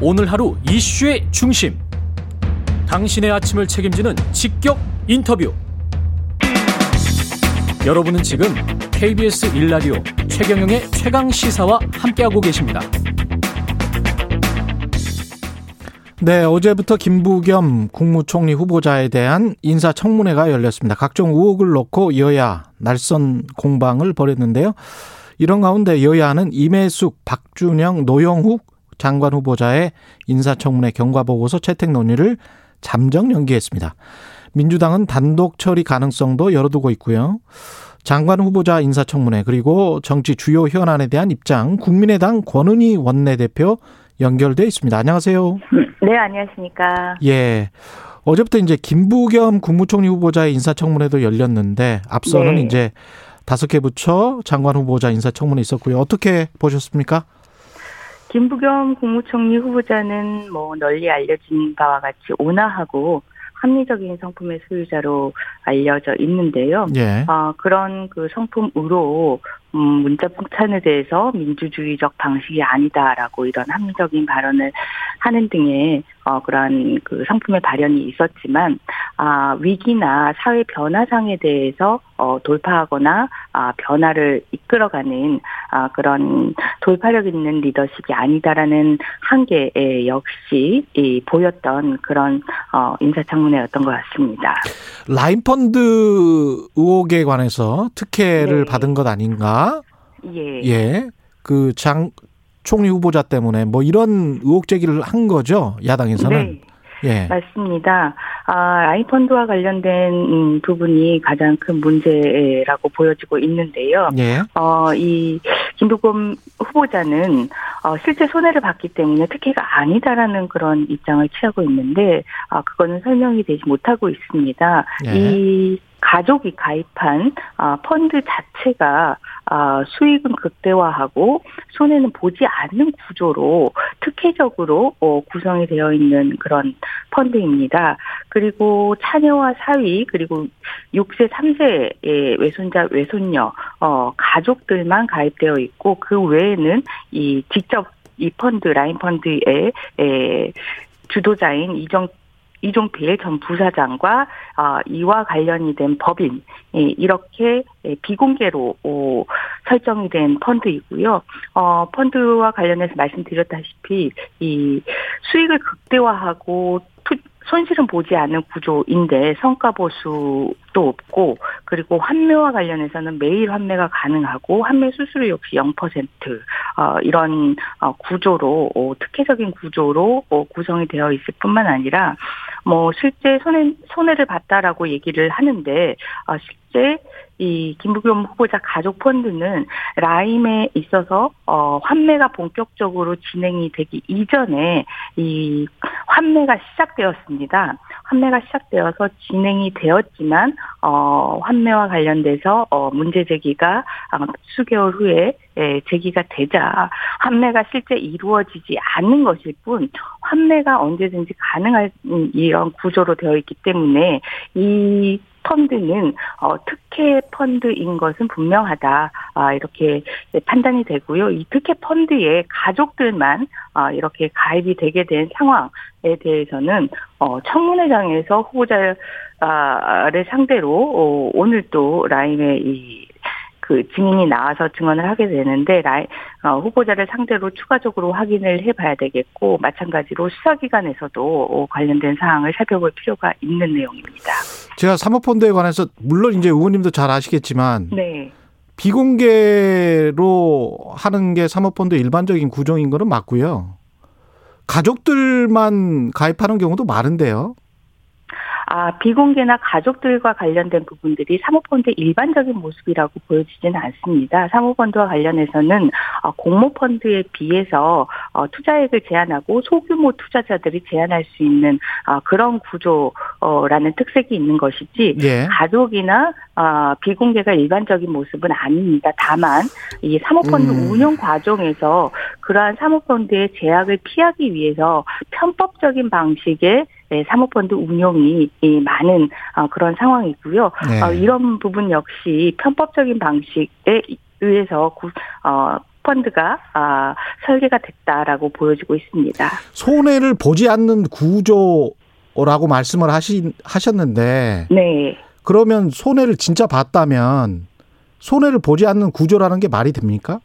오늘 하루 이슈의 중심. 당신의 아침을 책임지는 직격 인터뷰. 여러분은 지금 KBS 일라디오 최경영의 최강 시사와 함께하고 계십니다. 네, 어제부터 김부겸 국무총리 후보자에 대한 인사청문회가 열렸습니다. 각종 의혹을 놓고 여야 날선 공방을 벌였는데요. 이런 가운데 여야는 임혜숙, 박준영, 노영욱 장관 후보자의 인사청문회 경과보고서 채택 논의를 잠정 연기했습니다. 민주당은 단독 처리 가능성도 열어두고 있고요. 장관 후보자 인사청문회 그리고 정치 주요 현안에 대한 입장 국민의당 권은희 원내대표 연결돼 있습니다. 안녕하세요. 네, 안녕하십니까. 예. 어제부터 이제 김부겸 국무총리 후보자의 인사청문회도 열렸는데 앞서는 네. 이제 다섯 개 부처 장관 후보자 인사청문회 있었고요. 어떻게 보셨습니까? 김부겸 국무총리 후보자는 뭐 널리 알려진 바와 같이 온화하고 합리적인 성품의 소유자로 알려져 있는데요. 예. 어, 그런 그 성품으로 음, 문자 폭탄에 대해서 민주주의적 방식이 아니다라고 이런 합리적인 발언을 하는 등의 어, 그러한 그 성품의 발현이 있었지만 아, 위기나 사회 변화상에 대해서 어, 돌파하거나 아, 변화를 이끌어가는 아, 그런 돌파력 있는 리더십이 아니다라는 한계에 역시 이, 보였던 그런 어, 인사청문회였던 것 같습니다. 라인 펀드 의혹에 관해서 특혜를 네. 받은 것 아닌가? 예. 예. 그 장 총리 후보자 때문에 뭐 이런 의혹 제기를 한 거죠 야당에서는. 네. 예. 맞습니다. 아, 라인펀드와 관련된 음, 부분이 가장 큰 문제라고 보여지고 있는데요. 예. 어, 이 김부겸 후보자는 어, 실제 손해를 봤기 때문에 특혜가 아니다라는 그런 입장을 취하고 있는데 아, 그거는 설명이 되지 못하고 있습니다. 예. 이 가족이 가입한 아, 펀드 자체가 아, 수익은 극대화하고 손해는 보지 않는 구조로 특혜적으로 어, 구성이 되어 있는 그런 펀드입니다. 그리고 차녀와 사위 그리고 6세 3세의 외손자 외손녀 어, 가족들만 가입되어 있고 그 외에는 이 직접 이 펀드 라인 펀드의 에, 주도자인 이정 이종필 전 부사장과 어, 이와 관련이 된 법인 이렇게 비공개로 설정이 된 펀드이고요. 어, 펀드와 관련해서 말씀드렸다시피 이 수익을 극대화하고 손실은 보지 않는 구조인데 성과 보수도 없고 그리고 환매와 관련해서는 매일 환매가 가능하고 환매 수수료 역시 0% 어, 이런 어, 구조로 어, 특혜적인 구조로 어, 구성이 되어 있을 뿐만 아니라 뭐 실제 손해 손해를 봤다라고 얘기를 하는데 어, 실제 이 김부겸 후보자 가족 펀드는 라임에 있어서 어 환매가 본격적으로 진행이 되기 이전에 이 환매가 시작되었습니다. 환매가 시작되어서 진행이 되었지만 어 환매와 관련돼서 어 문제 제기가 수개월 후에 예, 제기가 되자 환매가 실제 이루어지지 않는 것일 뿐 환매가 언제든지 가능한 이런 구조로 되어 있기 때문에 이 펀드는 어, 특혜 펀드인 것은 분명하다 아, 이렇게 판단이 되고요. 이 특혜 펀드에 가족들만 아, 이렇게 가입이 되게 된 상황에 대해서는 어, 청문회장에서 후보자를 상대로 어, 오늘 또 라임의 이 그 증인이 나와서 증언을 하게 되는데 라이, 어, 후보자를 상대로 추가적으로 확인을 해봐야 되겠고 마찬가지로 수사기관에서도 관련된 사항을 살펴볼 필요가 있는 내용입니다. 제가 사모펀드에 관해서 물론 이제 의원님도 잘 아시겠지만 네. 비공개로 하는 게 사모펀드 일반적인 구조인 거는 맞고요. 가족들만 가입하는 경우도 많은데요. 아, 비공개나 가족들과 관련된 부분들이 사모펀드 일반적인 모습이라고 보여지지는 않습니다. 사모펀드와 관련해서는 어, 공모펀드에 비해서 어, 투자액을 제한하고 소규모 투자자들이 제한할 수 있는 어, 그런 구조라는 특색이 있는 것이지 예. 가족이나 비공개가 일반적인 모습은 아닙니다. 다만 이 사모펀드 음. 운영 과정에서 그러한 사모펀드의 제약을 피하기 위해서 편법적인 방식의 네, 사모펀드 운용이 많은 어, 그런 상황이고요. 네. 어, 이런 부분 역시 편법적인 방식에 의해서 어, 펀드가 아, 설계가 됐다라고 보여지고 있습니다. 손해를 보지 않는 구조라고 말씀을 하시, 하셨는데 네. 그러면 손해를 진짜 봤다면 손해를 보지 않는 구조라는 게 말이 됩니까?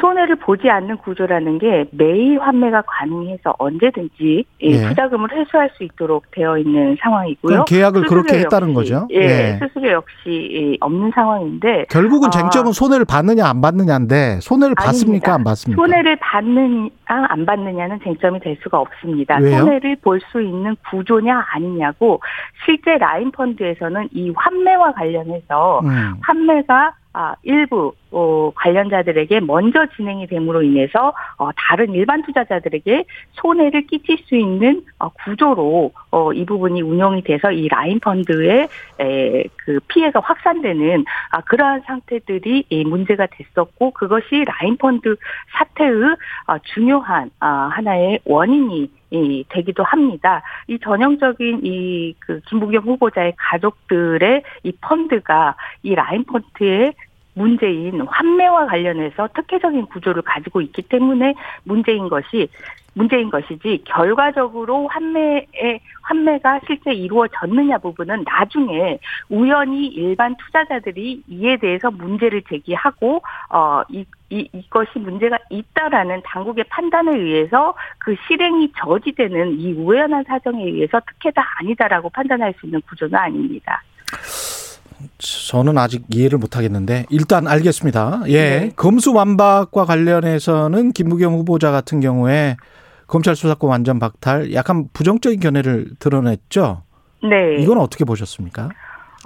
손해를 보지 않는 구조라는 게 매일 환매가 가능해서 언제든지 예. 투자금을 회수할 수 있도록 되어 있는 상황이고요. 계약을 그렇게 했다는 거죠. 예, 예. 수수료 역시 없는 상황인데 결국은 아. 쟁점은 어, 손해를 받느냐 안 받느냐인데 손해를 아닙니다. 받습니까 안 받습니까? 손해를 받느냐 안 받느냐는 쟁점이 될 수가 없습니다. 왜요? 손해를 볼 수 있는 구조냐 아니냐고 실제 라인 펀드에서는 이 환매와 관련해서 음. 환매가 아, 일부 어, 관련자들에게 먼저 진행이 됨으로 인해서 어, 다른 일반 투자자들에게 손해를 끼칠 수 있는 어, 구조로 어, 이 부분이 운영이 돼서 이 라인 펀드의 에, 그 피해가 확산되는 아, 그러한 상태들이 이 문제가 됐었고 그것이 라인 펀드 사태의 아, 중요한 아, 하나의 원인이 이 되기도 합니다. 이 전형적인 이 그 김부겸 후보자의 가족들의 이 펀드가 이 라인 펀드의 문제인 환매와 관련해서 특혜적인 구조를 가지고 있기 때문에 문제인 것이 문제인 것이지 결과적으로 환매의 환매가 실제 이루어졌느냐 부분은 나중에 우연히 일반 투자자들이 이에 대해서 문제를 제기하고 어이 이, 이것이 문제가 있다라는 당국의 판단에 의해서 그 실행이 저지되는 이 우연한 사정에 의해서 특혜다 아니다라고 판단할 수 있는 구조는 아닙니다. 저는 아직 이해를 못 하겠는데 일단 알겠습니다. 예. 네. 검수완박과 관련해서는 김부겸 후보자 같은 경우에 검찰 수사권 완전 박탈 약간 부정적인 견해를 드러냈죠. 네. 이건 어떻게 보셨습니까?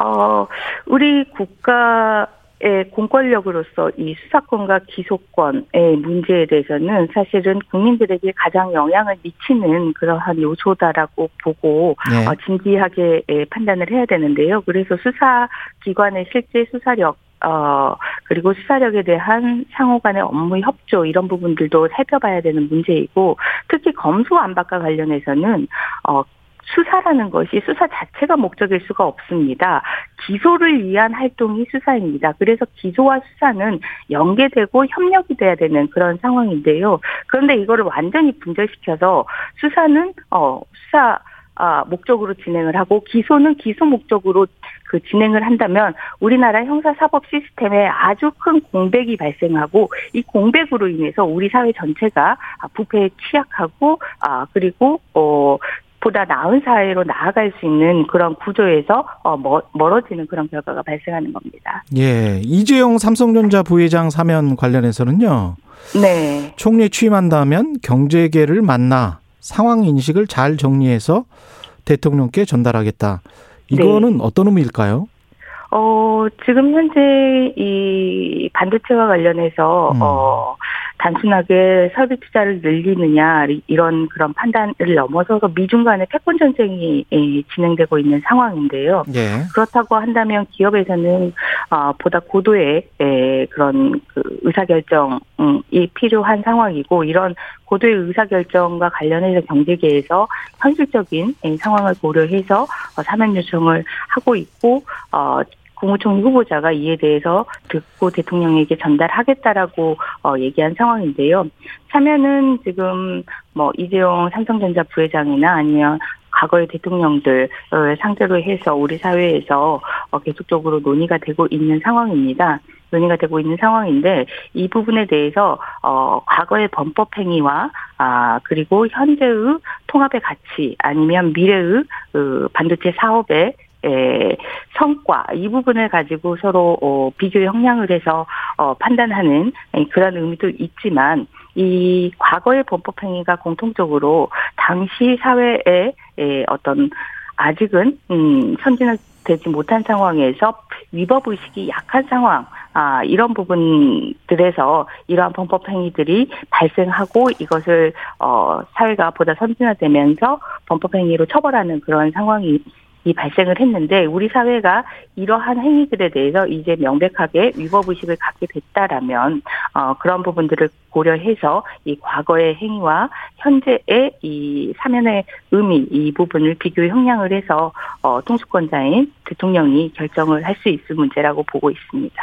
어, 우리 국가 의 공권력으로서 이 수사권과 기소권의 문제에 대해서는 사실은 국민들에게 가장 영향을 미치는 그러한 요소다라고 보고 네. 어, 진지하게 판단을 해야 되는데요. 그래서 수사기관의 실제 수사력 어, 그리고 수사력에 대한 상호 간의 업무 협조 이런 부분들도 살펴봐야 되는 문제이고 특히 검수 안박과 관련해서는 어, 수사라는 것이 수사 자체가 목적일 수가 없습니다. 기소를 위한 활동이 수사입니다. 그래서 기소와 수사는 연계되고 협력이 돼야 되는 그런 상황인데요. 그런데 이거를 완전히 분절시켜서 수사는 어 수사 아, 목적으로 진행을 하고 기소는 기소 목적으로 그 진행을 한다면 우리나라 형사사법 시스템에 아주 큰 공백이 발생하고 이 공백으로 인해서 우리 사회 전체가 부패에 취약하고 아 그리고 어 보다 나은 사회로 나아갈 수 있는 그런 구조에서 어, 멀어지는 그런 결과가 발생하는 겁니다. 예, 이재용 삼성전자 부회장 사면 관련해서는요. 네. 총리 취임한다면 경제계를 만나 상황 인식을 잘 정리해서 대통령께 전달하겠다. 이거는 네. 어떤 의미일까요? 어, 지금 현재 이 반도체와 관련해서 음. 어 단순하게 설비 투자를 늘리느냐 이런 그런 판단을 넘어서서 미중 간의 패권 전쟁이 진행되고 있는 상황인데요. 예. 그렇다고 한다면 기업에서는 어, 보다 고도의 그런 그 의사결정이 필요한 상황이고 이런 고도의 의사결정과 관련해서 경제계에서 현실적인 상황을 고려해서 어, 사면 요청을 하고 있고 어, 국무총리 후보자가 이에 대해서 듣고 대통령에게 전달하겠다라고 어, 얘기한 상황인데요. 사면은 지금 뭐 이재용 삼성전자 부회장이나 아니면 과거의 대통령들 상대로 해서 우리 사회에서 어, 계속적으로 논의가 되고 있는 상황입니다. 논의가 되고 있는 상황인데 이 부분에 대해서 어 과거의 범법 행위와 아 그리고 현재의 통합의 가치 아니면 미래의 그 반도체 사업의 에, 성과 이 부분을 가지고 서로 어, 비교 형량을 해서 어, 판단하는 그런 의미도 있지만 이 과거의 범법 행위가 공통적으로 당시 사회의 에, 어떤 아직은 음, 선진화되지 못한 상황에서 위법 의식이 약한 상황 아, 이런 부분들에서 이러한 범법 행위들이 발생하고 이것을 어 사회가 보다 선진화되면서 범법 행위로 처벌하는 그런 상황이 이 발생을 했는데 우리 사회가 이러한 행위들에 대해서 이제 명백하게 위법 의식을 갖게 됐다라면 어 그런 부분들을 고려해서 이 과거의 행위와 현재의 이 사면의 의미 이 부분을 비교 형량을 해서 어 통수권자인 대통령이 결정을 할 수 있을 문제라고 보고 있습니다.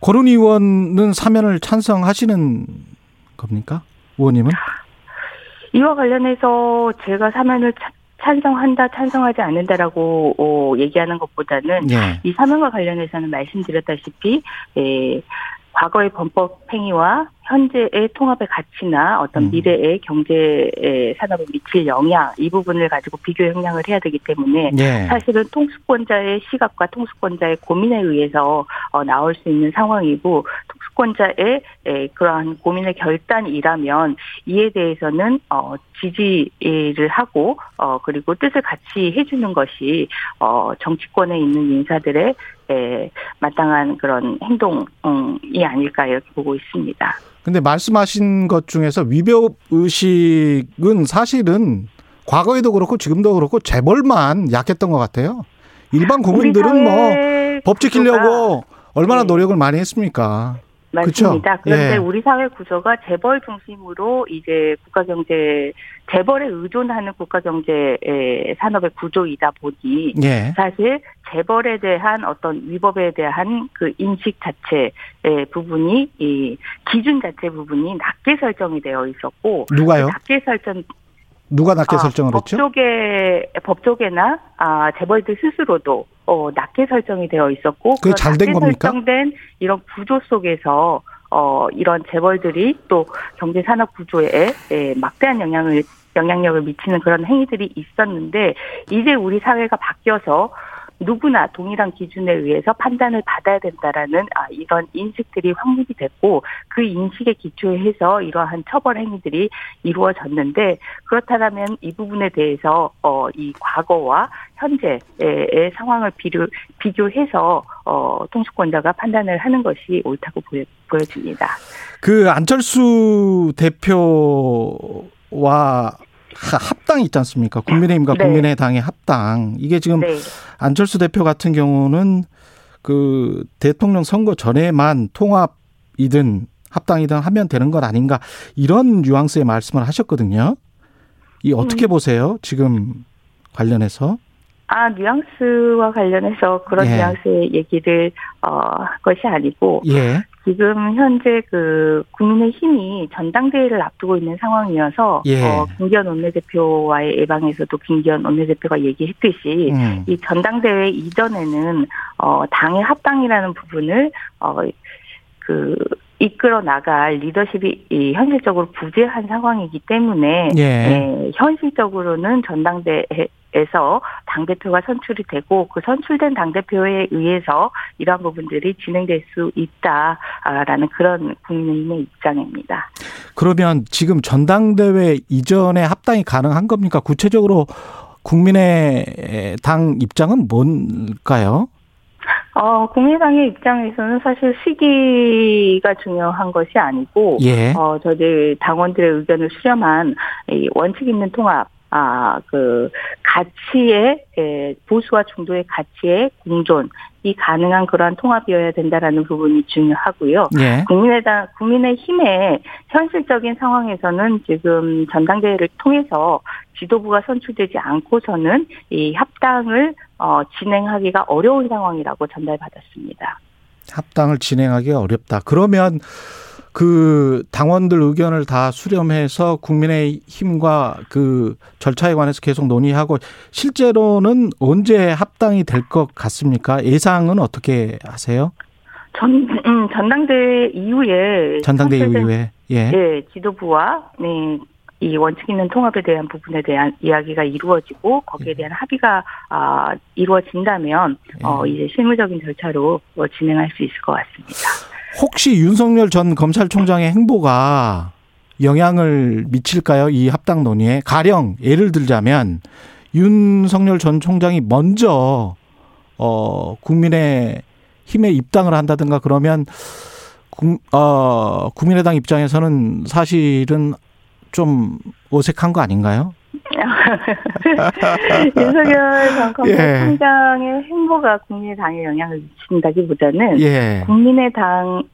고른 의원은 사면을 찬성하시는 겁니까? 의원님은? 이와 관련해서 제가 사면을 찬성한다, 찬성하지 않는다라고 어, 얘기하는 것보다는 예. 이 사면과 관련해서는 말씀드렸다시피 예, 과거의 범법 행위와 현재의 통합의 가치나 어떤 음. 미래의 경제 산업에 미칠 영향 이 부분을 가지고 비교 형량을 해야 되기 때문에 네. 사실은 통수권자의 시각과 통수권자의 고민에 의해서 어, 나올 수 있는 상황이고 통수권자의 그러한 고민의 결단이라면 이에 대해서는 어, 지지를 하고 어, 그리고 뜻을 같이 해주는 것이 정치권에 있는 인사들의 마땅한 그런 행동이 아닐까 이렇게 보고 있습니다. 근데 말씀하신 것 중에서 위법 의식은 사실은 과거에도 그렇고 지금도 그렇고 재벌만 약했던 것 같아요. 일반 국민들은 뭐 법 지키려고 얼마나 네. 노력을 많이 했습니까? 맞습니다. 그쵸? 그런데 예. 우리 사회 구조가 재벌 중심으로 이제 국가 경제 재벌에 의존하는 국가 경제 산업의 구조이다 보니 예. 사실 재벌에 대한 어떤 위법에 대한 그 인식 자체 의 부분이 이 기준 자체 부분이 낮게 설정이 되어 있었고 누가요? 그 낮게 설정 누가 낮게 아, 설정을 했죠? 법조계 법조계나 아 재벌들 스스로도 어 낮게 설정이 되어 있었고 그게 잘된 겁니까? 설정된 이런 구조 속에서 어 이런 재벌들이 또 경제 산업 구조에 에, 막대한 영향을 영향력을 미치는 그런 행위들이 있었는데 이제 우리 사회가 바뀌어서 누구나 동일한 기준에 의해서 판단을 받아야 된다라는 아, 이런 인식들이 확립이 됐고 그 인식에 기초해서 이러한 처벌 행위들이 이루어졌는데 그렇다면 이 부분에 대해서 어, 이 과거와 현재의 상황을 비교, 비교해서 어, 통수권자가 판단을 하는 것이 옳다고 보여, 보여집니다. 그 안철수 대표와 합당이 있지 않습니까? 국민의힘과 네. 국민의당의 합당. 이게 지금 네. 안철수 대표 같은 경우는 그 대통령 선거 전에만 통합이든 합당이든 하면 되는 것 아닌가 이런 뉘앙스의 말씀을 하셨거든요. 이 어떻게 음. 보세요? 지금 관련해서? 아, 뉘앙스와 관련해서 그런 예. 뉘앙스의 얘기를 어, 한 것이 아니고 예. 지금 현재 그 국민의힘이 전당대회를 앞두고 있는 상황이어서 예. 어, 김기현 원내대표와의 예방에서도 김기현 원내대표가 얘기했듯이 음. 이 전당대회 이전에는 어, 당의 합당이라는 부분을 어, 그 이끌어 나갈 리더십이 현실적으로 부재한 상황이기 때문에 예. 예, 현실적으로는 전당대회 에서 당 대표가 선출이 되고 그 선출된 당 대표에 의해서 이러한 부분들이 진행될 수 있다라는 그런 국민의힘의 입장입니다. 그러면 지금 전당대회 이전에 합당이 가능한 겁니까? 구체적으로 국민의 당 입장은 뭔가요? 어, 국민당의 입장에서는 사실 시기가 중요한 것이 아니고, 예. 어, 저들 당원들의 의견을 수렴한 이 원칙 있는 통합, 아, 그, 가치의, 에, 보수와 중도의 가치의 공존, 이 가능한 그러한 통합이어야 된다라는 부분이 중요하고요. 예. 국민의당, 국민의힘의 현실적인 상황에서는 지금 전당대회를 통해서 지도부가 선출되지 않고서는 이 합당을 어, 진행하기가 어려운 상황이라고 전달받았습니다. 합당을 진행하기 어렵다. 그러면 그 당원들 의견을 다 수렴해서 국민의 힘과 그 절차에 관해서 계속 논의하고 실제로는 언제 합당이 될 것 같습니까? 예상은 어떻게 하세요? 전 음, 전당대회 이후에 전당대회 이후에 예. 예 지도부와 네 이 원칙 있는 통합에 대한 부분에 대한 이야기가 이루어지고 거기에 대한 합의가 아, 이루어진다면 어, 예. 이제 실무적인 절차로 뭐 진행할 수 있을 것 같습니다. 혹시 윤석열 전 검찰총장의 행보가 영향을 미칠까요? 이 합당 논의에 가령 예를 들자면 윤석열 전 총장이 먼저 어 국민의 힘에 입당을 한다든가 그러면 국, 어, 국민의당 입장에서는 사실은 좀 어색한 거 아닌가요? 윤석열 전 검찰총장의 예. 행보가 국민의당에 영향을 미친다기보다는 예. 국민의당의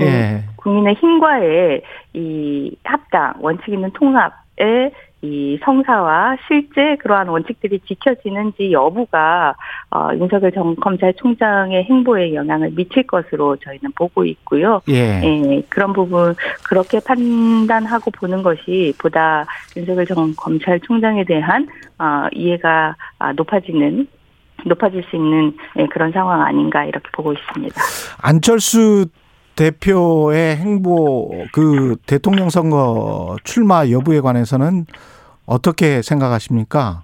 예. 국민의 힘과의 이 합당 원칙 있는 통합에 이 성사와 실제 그러한 원칙들이 지켜지는지 여부가 어, 윤석열 전 검찰총장의 행보에 영향을 미칠 것으로 저희는 보고 있고요. 예. 예. 그런 부분 그렇게 판단하고 보는 것이 보다 윤석열 전 검찰총장에 대한 어, 이해가 아, 높아지는 높아질 수 있는 예, 그런 상황 아닌가 이렇게 보고 있습니다. 안철수 대표의 행보 그 대통령 선거 출마 여부에 관해서는 어떻게 생각하십니까?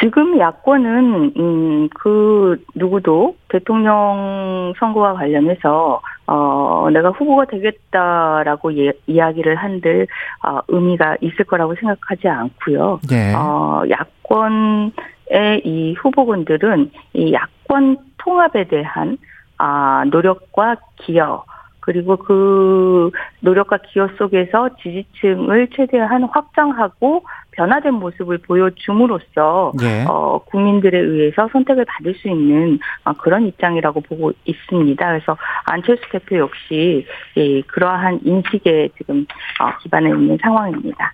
지금 야권은 음그 누구도 대통령 선거와 관련해서 어 내가 후보가 되겠다라고 예, 이야기를 한들 어, 의미가 있을 거라고 생각하지 않고요. 네. 어 야권의 이 후보군들은 이 야권 통합에 대한 아 노력과 기여 그리고 그 노력과 기여 속에서 지지층을 최대한 확장하고 변화된 모습을 보여줌으로써 네. 어, 국민들에 의해서 선택을 받을 수 있는 어, 그런 입장이라고 보고 있습니다. 그래서 안철수 대표 역시 예, 그러한 인식에 지금 어, 기반에 있는 상황입니다.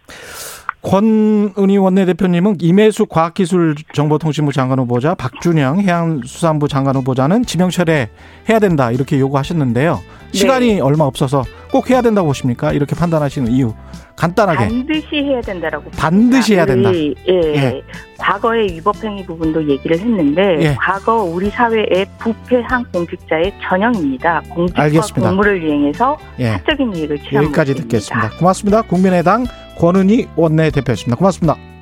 권은희 원내대표님은 임혜수 과학기술정보통신부 장관 후보자, 박준영 해양수산부 장관 후보자는 지명 철회해야 된다 이렇게 요구하셨는데요. 시간이 네. 얼마 없어서 꼭 해야 된다고 보십니까? 이렇게 판단하시는 이유 간단하게 반드시 해야 된다라고 반드시 해야 된다. 예, 예. 과거의 위법행위 부분도 얘기를 했는데 예. 과거 우리 사회의 부패한 공직자의 전형입니다. 공직과 알겠습니다. 공무를 이행해서 예. 사적인 이익을 취한 여기까지 듣겠습니다. 고맙습니다. 국민의당 권은희 원내대표였습니다. 고맙습니다.